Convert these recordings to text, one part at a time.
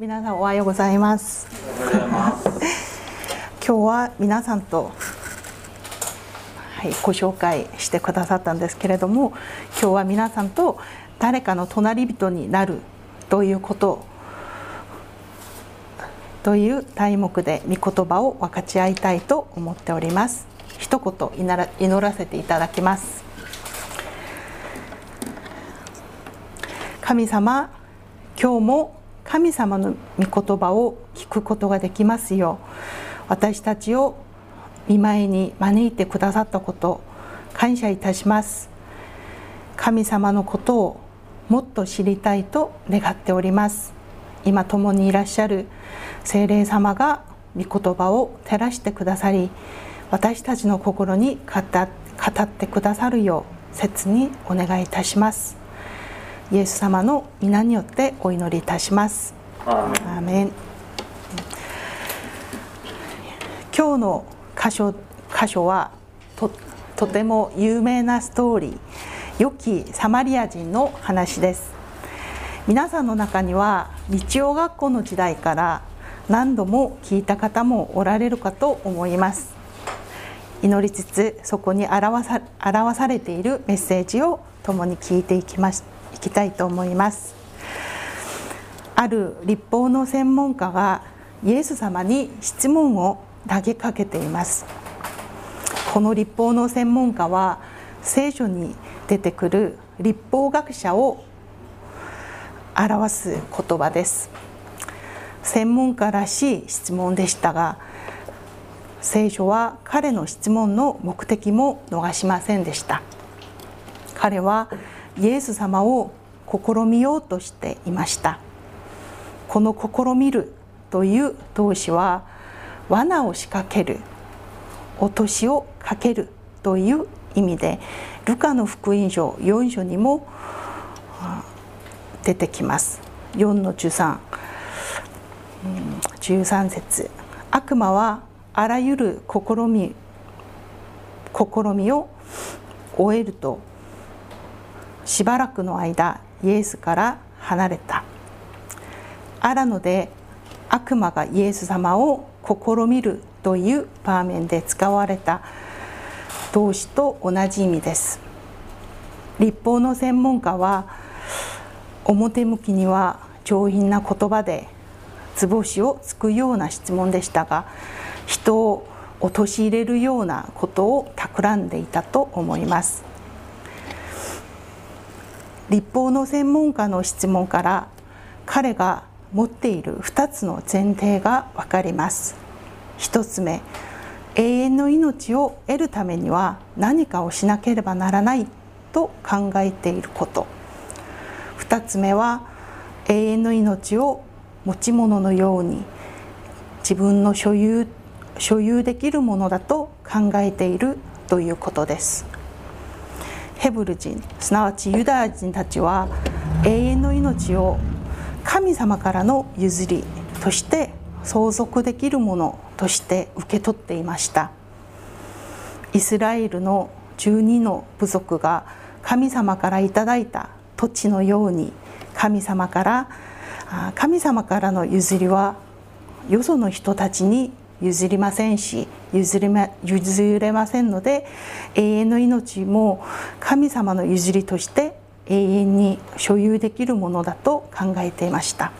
皆さんおはようございます。今日は皆さんと、はい、ご紹介してくださったんですけれども今日は皆さんと誰かの隣人になるということという題目で御言葉を分かち合いたいと思っております。一言祈らせていただきます。神様今日も神様の御言葉を聞くことができますよう私たちを見舞いに招いてくださったこと感謝いたします。神様のことをもっと知りたいと願っております。今共にいらっしゃる精霊様が御言葉を照らしてくださり私たちの心に語ってくださるよう切にお願いいたします。イエス様の皆によってお祈りいたします。アーメン。今日の箇所箇所はととても有名なストーリー。良きサマリア人の話です。皆さんの中には日曜学校の時代から何度も聞いた方もおられるかと思います。祈りつつそこに表さ表されているメッセージを共に聞いていきます。いきたいと思います。ある立法の専門家がイエス様に質問を投げかけています。この立法の専門家は聖書に出てくる立法学者を表す言葉です。専門家らしい質問でしたが聖書は彼の質問の目的も逃しませんでした。彼はイエス様を試みようとしていました。この試みるという動詞は罠を仕掛ける落としをかけるという意味でルカの福音書4章にも出てきます。4の13、13節。悪魔はあらゆる試み試みを終えるとしばらくの間イエスから離れた。あらので悪魔がイエス様を試みるという場面で使われた動詞と同じ意味です。立法の専門家は表向きには上品な言葉で図星をつくような質問でしたが人を陥れるようなことを企んでいたと思います。立法の専門家の質問から彼が持っている2つの前提が分かります。1つ目永遠の命を得るためには何かをしなければならないと考えていること。2つ目は永遠の命を持ち物のように自分の所有所有できるものだと考えているということです。ヘブル人すなわちユダヤ人たちは永遠の命を神様からの譲りとして相続できるものとして受け取っていました。イスラエルの12の部族が神様からいただいた土地のように神様から神様からの譲りはよその人たちに譲りませんし譲れま譲れませんので永遠の命も神様の譲りとして永遠に所有できるものだと考えていました。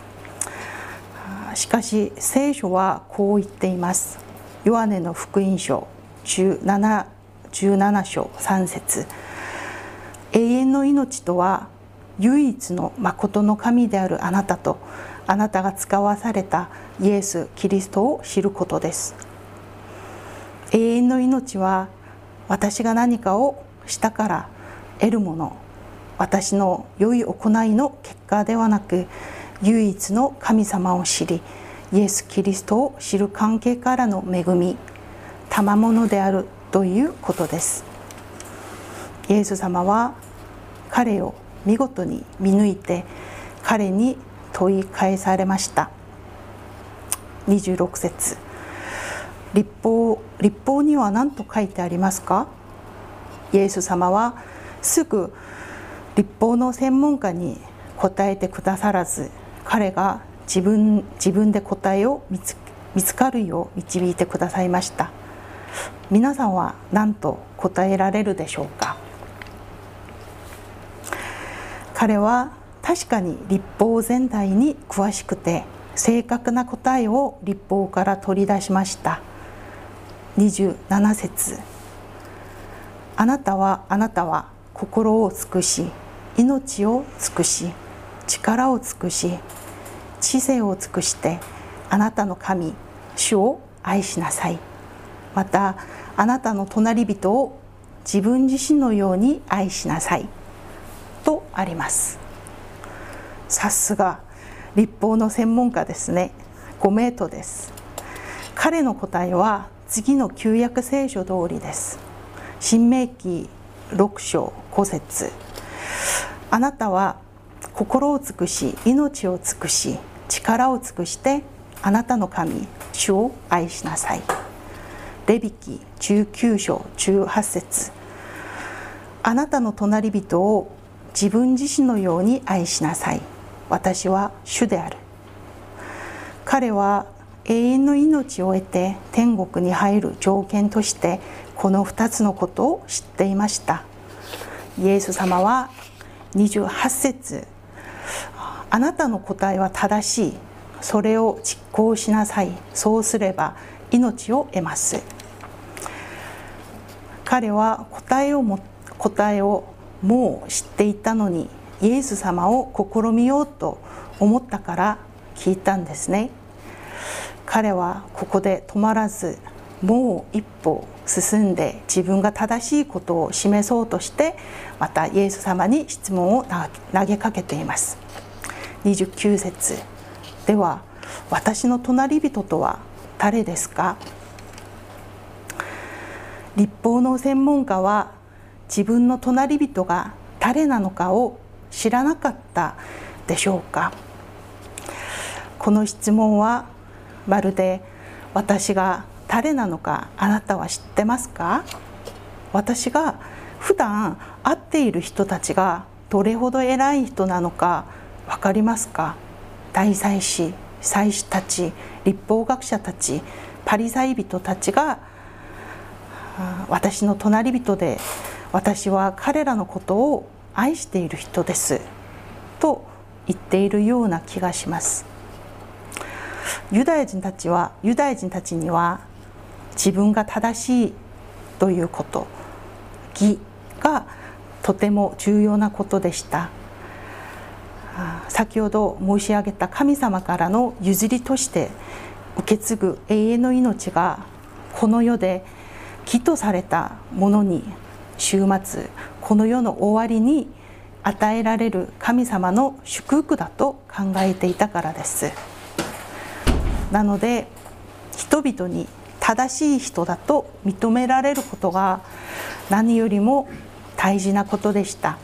しかし聖書はこう言っています。ヨハネの福音書 17, 17章3節。永遠の命とは唯一の誠の神であるあなたとあなたが使わされたイエス・キリストを知ることです。永遠の命は私が何かをしたから得るもの私の良い行いの結果ではなく唯一の神様を知りイエス・キリストを知る関係からの恵み賜物であるということです。イエス様は彼を見事に見抜いて彼に問い返されました。26節。立法立法には何と書いてありますか？イエス様はすぐ立法の専門家に答えてくださらず彼が自分自分で答えを見つ見つかるよう導いてくださいました。皆さんは何と答えられるでしょうか？彼は確かに立法全体に詳しくて正確な答えを立法から取り出しました。27節。あなたはあなたは心を尽くし命を尽くし力を尽くし知性を尽くしてあなたの神主を愛しなさい。またあなたの隣人を自分自身のように愛しなさい。とあります。さすが立法の専門家ですね。5メートです。彼の答えは次の旧約聖書通りです。新明記6章5節。あなたは心を尽くし命を尽くし力を尽くしてあなたの神主を愛しなさい。レビキ19章18節。あなたの隣人を自分自身のように愛しなさい。私は主である。彼は永遠の命を得て天国に入る条件としてこの2つのことを知っていました。イエス様は28節あなたの答えは正しい。それを実行しなさい。そうすれば命を得ます。彼は答えをも答えをもう知っていたのにイエス様を試みようと思ったから聞いたんですね。彼はここで止まらずもう一歩進んで自分が正しいことを示そうとしてまたイエス様に質問を投げかけています。29節。では私の隣人とは誰ですか？立法の専門家は自分の隣人が誰なのかを知らなかったでしょうか？この質問はまるで私が誰なのかあなたは知ってますか？私が普段会っている人たちがどれほど偉い人なのか分かりますか？大祭司祭司たち立法学者たちパリサイ人たちが私の隣人で私は彼らのことを愛している人です。と言っているような気がします。ユダヤ人たちはユダヤ人たちには自分が正しいということ義がとても重要なことでした。先ほど申し上げた神様からの譲りとして受け継ぐ永遠の命がこの世で義とされたものに週末この世の終わりに与えられる神様の祝福だと考えていたからです。なので人々に正しい人だと認められることが何よりも大事なことでした。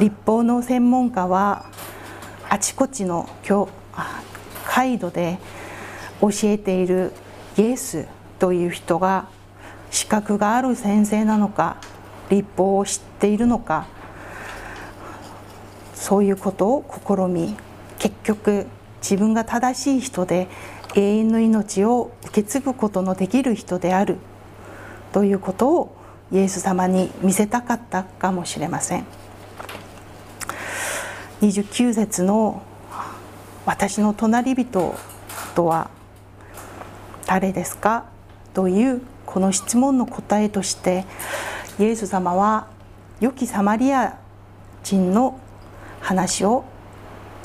立法の専門家はあちこちの教カイドで教えているイエスという人が資格がある先生なのか立法を知っているのかそういうことを試み結局自分が正しい人で永遠の命を受け継ぐことのできる人であるということをイエス様に見せたかったかもしれません29節の「私の隣人とは誰ですか?」というこの質問の答えとしてイエス様は良きサマリア人の話を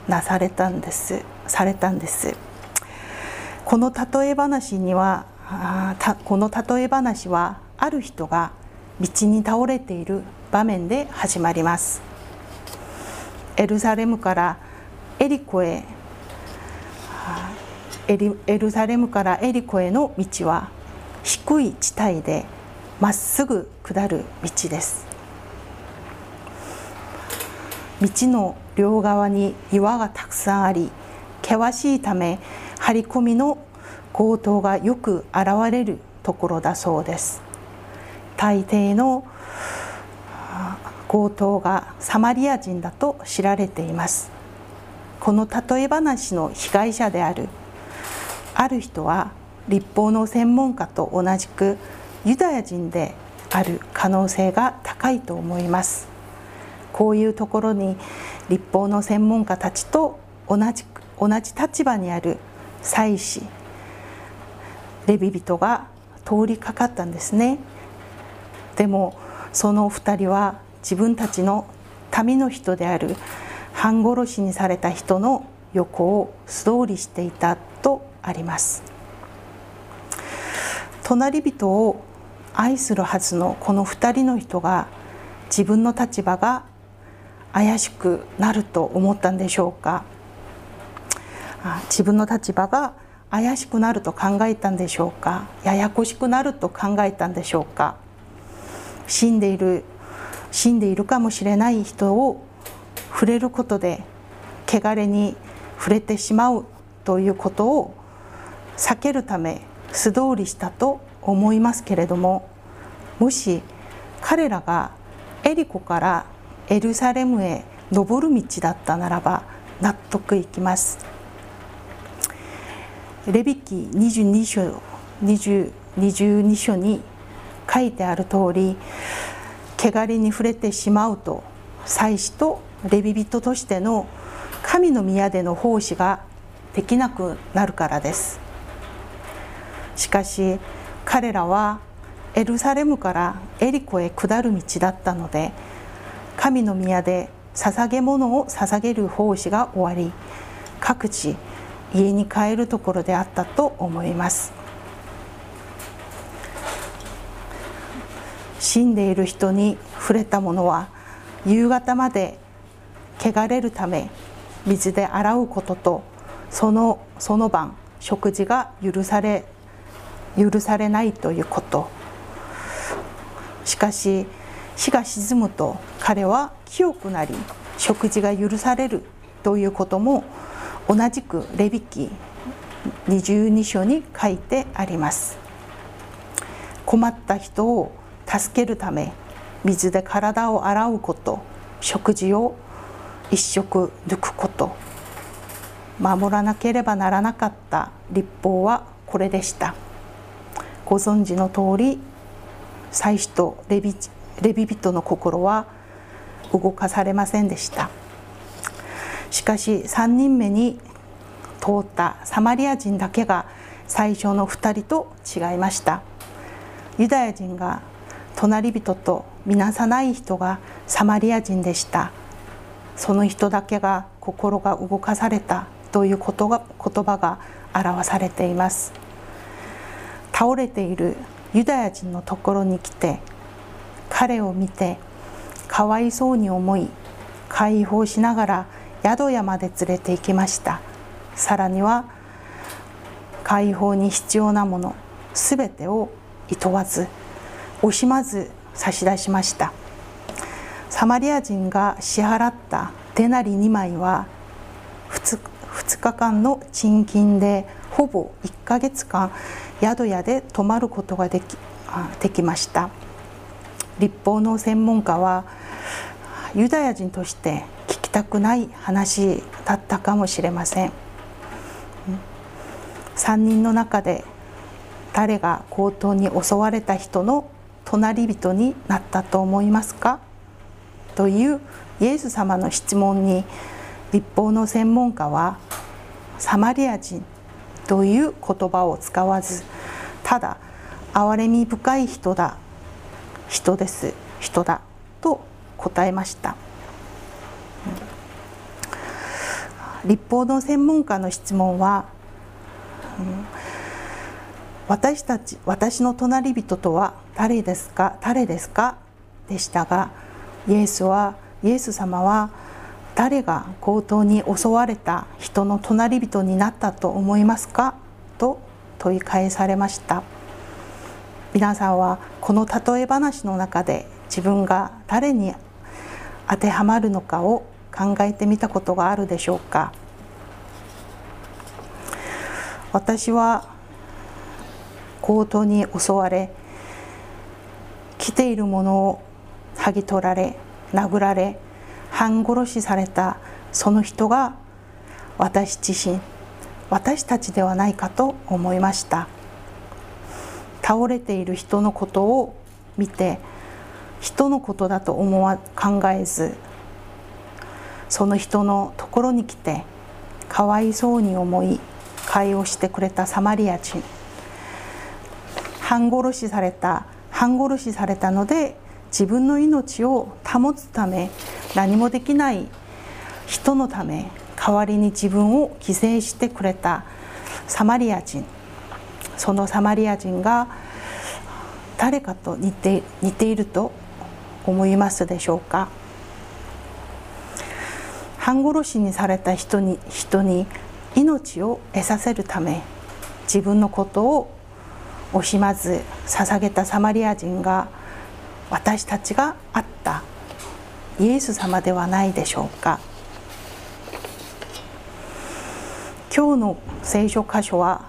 なされたんです。されたんです。この例え話にはこの例え話はある人が道に倒れている場面で始まります。エルサレムからエリコへエルサレムからエリコへの道は低い地帯でまっすぐ下る道です。道の両側に岩がたくさんあり険しいため張り込みの強盗がよく現れるところだそうです。大抵の強盗がサマリア人だと知られています。この例え話の被害者であるある人は立法の専門家と同じくユダヤ人である可能性が高いと思います。こういうところに立法の専門家たちと同じ同じ立場にある祭司レビ人が通りかかったんですね。でもその2人は自分たちの民の人である半殺しにされた人の横を素通りしていたとあります。隣人を愛するはずのこの2人の人が自分の立場が怪しくなると思ったんでしょうか？自分の立場が怪しくなると考えたんでしょうか？ややこしくなると考えたんでしょうか？死んでいる死んでいるかもしれない人を触れることで汚れに触れてしまうということを避けるため素通りしたと思いますけれどももし彼らがエリコからエルサレムへ登る道だったならば納得いきます。レビキ22章 20, 22章に書いてある通り汚れに触れてしまうと祭司とレビ人としての神の宮での奉仕ができなくなるからですしかし彼らはエルサレムからエリコへ下る道だったので神の宮で捧げ物を捧げる奉仕が終わり各地家に帰るところであったと思います。死んでいる人に触れたものは夕方まで汚れるため水で洗うこととそのその晩食事が許され許されないということ。しかし日が沈むと彼は清くなり食事が許されるということも同じくレビキ22章に書いてあります。困った人を助けるため水で体を洗うこと。食事を一食抜くこと。守らなければならなかった立法はこれでした。ご存知の通り祭司とレビレビ人の心は動かされませんでした。しかし3人目に通ったサマリア人だけが最初の2人と違いました。ユダヤ人が隣人とみなさない人がサマリア人でした。その人だけが心が動かされたという言葉が表されています。倒れているユダヤ人のところに来て彼を見てかわいそうに思い解放しながら宿屋まで連れて行きました。さらには解放に必要なものすべてをいとわず惜しまず差し出しました。サマリア人が支払ったデナリ2枚は 2, 2日間の賃金でほぼ1ヶ月間宿屋で泊まることができできました。立法の専門家はユダヤ人として聞きたくない話だったかもしれません。3人の中で誰が強盗に襲われた人の隣人になったと思いますか？というイエス様の質問に立法の専門家はサマリア人という言葉を使わずただ憐れみ深い人だ人です人だと答えました。立法の専門家の質問は、私たち私の隣人とは誰ですか誰ですか？でしたがイエスはイエス様は誰が強盗に襲われた人の隣人になったと思いますか？と問い返されました。皆さんはこの例え話の中で自分が誰に当てはまるのかを考えてみたことがあるでしょうか？私は強盗に襲われ着ているものを剥ぎ取られ殴られ半殺しされたその人が私自身私たちではないかと思いました。倒れている人のことを見て人のことだと思わ考えずその人のところに来てかわいそうに思い会をしてくれたサマリア人半殺しされた半殺しされたので自分の命を保つため何もできない人のため代わりに自分を犠牲してくれたサマリア人。そのサマリア人が誰かと似て似ていると思いますでしょうか？半殺しにされた人に人に命を得させるため自分のことを惜しまず捧げたサマリア人が私たちがあった。イエス様ではないでしょうか。今日の聖書箇所は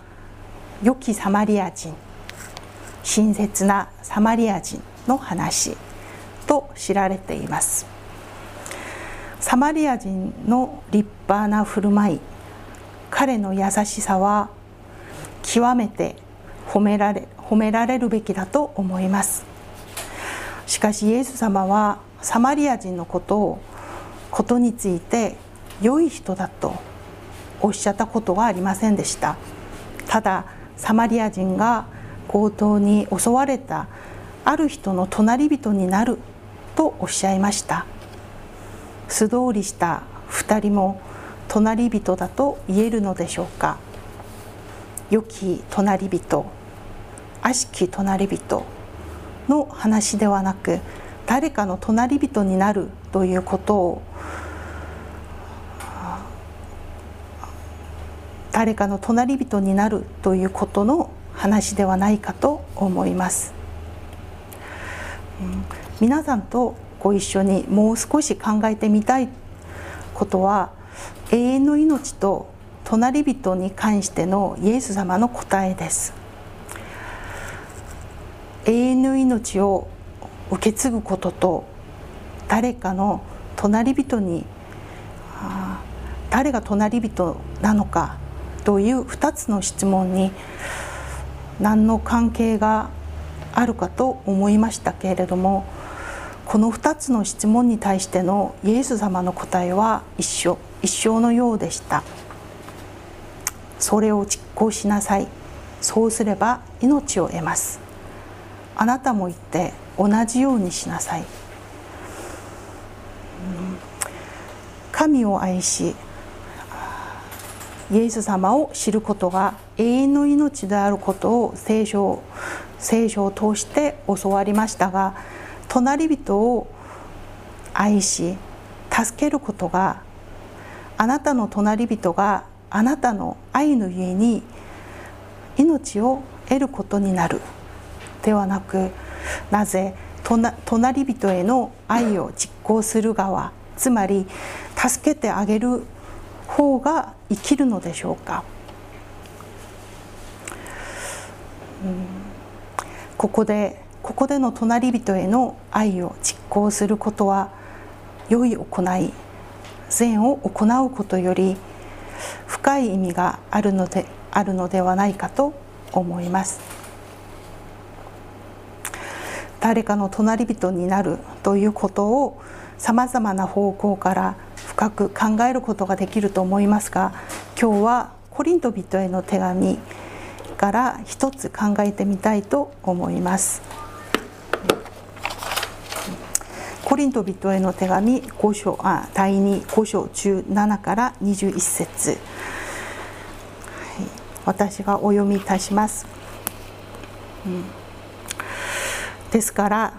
良きサマリア人親切なサマリア人の話と知られています。サマリア人の立派な振る舞い彼の優しさは極めて褒められ褒められるべきだと思います。しかしイエス様はサマリア人のことをことについて良い人だとおっしゃったことはありませんでした。ただサマリア人が強盗に襲われたある人の隣人になるとおっしゃいました。素通りした2人も隣人だと言えるのでしょうか。良き隣人悪しき隣人の話ではなく誰かの隣人になるということを誰かの隣人になるということの話ではないかと思います。うん、皆さんとご一緒にもう少し考えてみたいことは永遠の命と隣人に関してのイエス様の答えです永遠の命を受け継ぐことと誰かの隣人に誰が隣人なのかという2つの質問に何の関係があるかと思いましたけれどもこの2つの質問に対してのイエス様の答えは一緒一生のようでした。それを実行しなさい。そうすれば命を得ます。あなたも言って同じようにしなさい。神を愛しイエス様を知ることが永遠の命であることを聖書聖書を通して教わりましたが隣人を愛し助けることがあなたの隣人があなたの愛のゆえに命を得ることになる。ではなくなぜ隣人への愛を実行する側つまり助けてあげる方が生きるのでしょうか、うん、ここでここでの隣人への愛を実行することは良い行い善を行うことより深い意味があるのであるのではないかと思います。誰かの隣人になるということをさまざまな方向から深く考えることができると思いますが今日はコリント人への手紙から一つ考えてみたいと思います。コリント人への手紙5章あ第2 5章17から21節、はい、私がお読みいたします、うん、ですから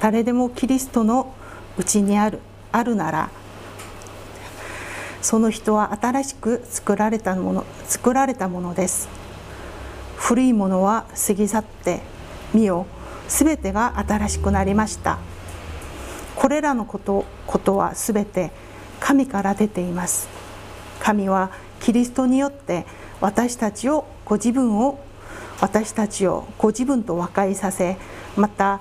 誰でもキリストのうちにあるあるならその人は新しく作られたもの作られたものです。古いものは過ぎ去って見よすべてが新しくなりました。これらのことことはすべて神から出ています。神はキリストによって私たちをご自分を私たちをご自分と和解させまた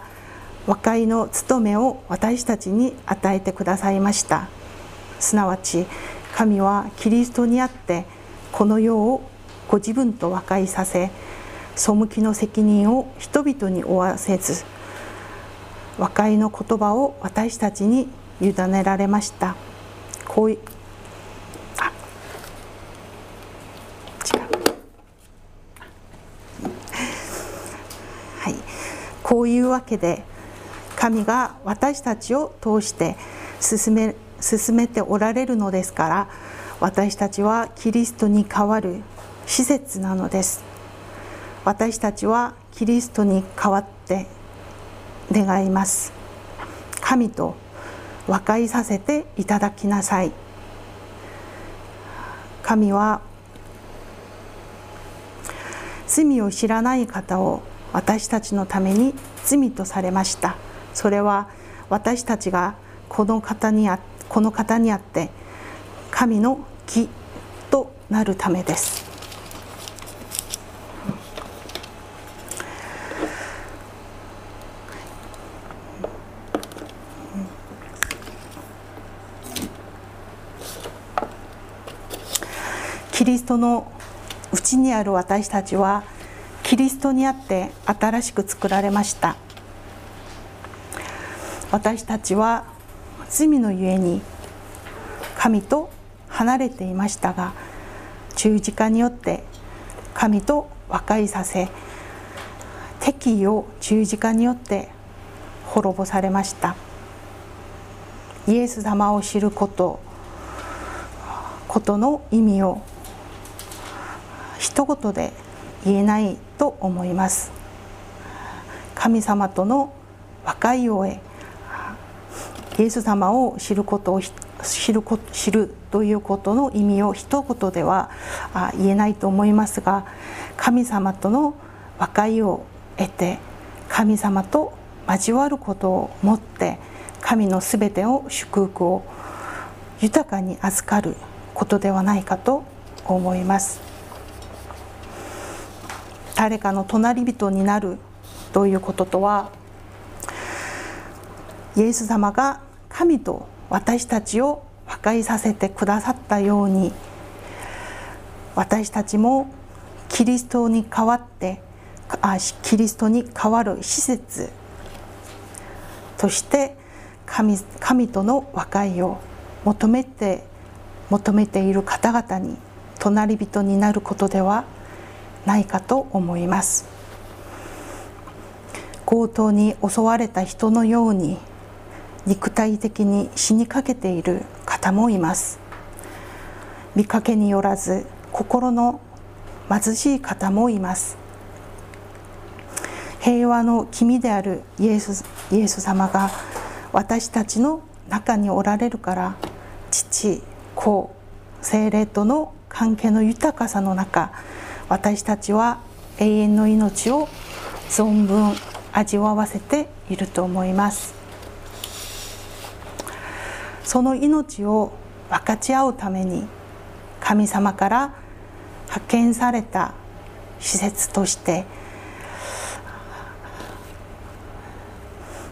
和解の務めを私たちに与えてくださいました。すなわち神はキリストにあってこの世をご自分と和解させ背きの責任を人々に負わせず和解の言葉を私たちに委ねられました。こうはい、こういうわけで神が私たちを通して進め進めておられるのですから私たちはキリストに代わる施設なのです。私たちはキリストに代わって願います。神と和解させていただきなさい。神は罪を知らない方を私たちのために罪とされました。それは私たちがこの方にあこの方にあって神の義となるためです。キリストの内にある私たちはキリストにあって新しく作られました。私たちは罪のゆえに神と離れていましたが十字架によって神と和解させ敵意を十字架によって滅ぼされました。イエス様を知ることことの意味を一言で言えないと思います。神様との和解を得イエス様を知ることを知る知るということの意味を一言では言えないと思いますが神様との和解を得て神様と交わることをもって神のすべてを祝福を豊かに預かることではないかと思います。誰かの隣人になるということとはイエス様が神と私たちを和解させてくださったように私たちもキリストに代わってあキリストに代わる施設として神神との和解を求めて求めている方々に隣人になることではないかと思います。強盗に襲われた人のように肉体的に死にかけている方もいます。見かけによらず心の貧しい方もいます。平和の君であるイエスイエス様が私たちの中におられるから父子精霊との関係の豊かさの中私たちは永遠の命を存分味わわせていると思います。その命を分かち合うために神様から派遣された施設として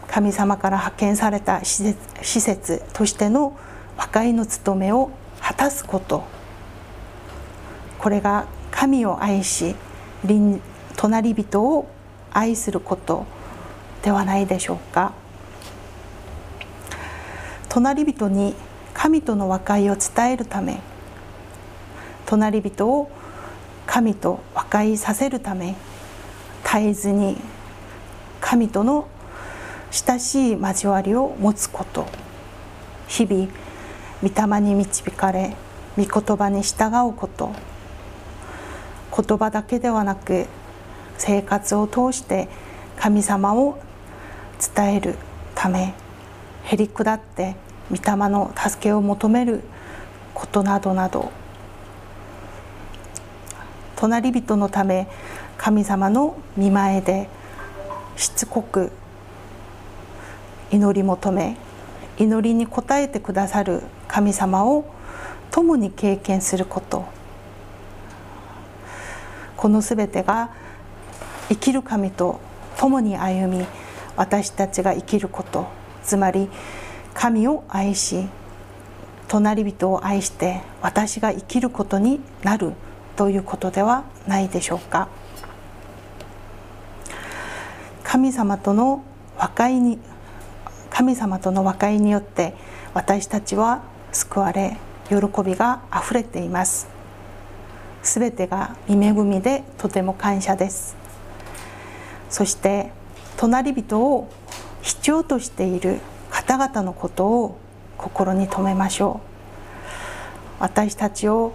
神様から派遣された施設施設としての和解の務めを果たすこと。これが神を愛し隣人を愛することではないでしょうか。隣人に神との和解を伝えるため隣人を神と和解させるため絶えずに神との親しい交わりを持つこと日々御霊に導かれ御言葉に従うこと言葉だけではなく生活を通して神様を伝えるためへりくだって御霊の助けを求めることなどなど隣人のため神様の見前でしつこく祈り求め祈りに応えてくださる神様を共に経験すること。このすべてが生きる神と共に歩み私たちが生きることつまり神を愛し隣人を愛して私が生きることになるということではないでしょうか。神様との和解に神様との和解によって私たちは救われ喜びがあふれています。すべてが御恵みでとても感謝です。そして隣人を必要としている方々のことを心に留めましょう。私たちを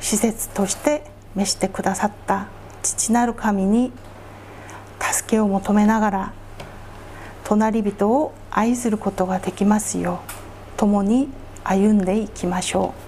施設として召してくださった父なる神に助けを求めながら隣人を愛することができますよう共に歩んでいきましょう。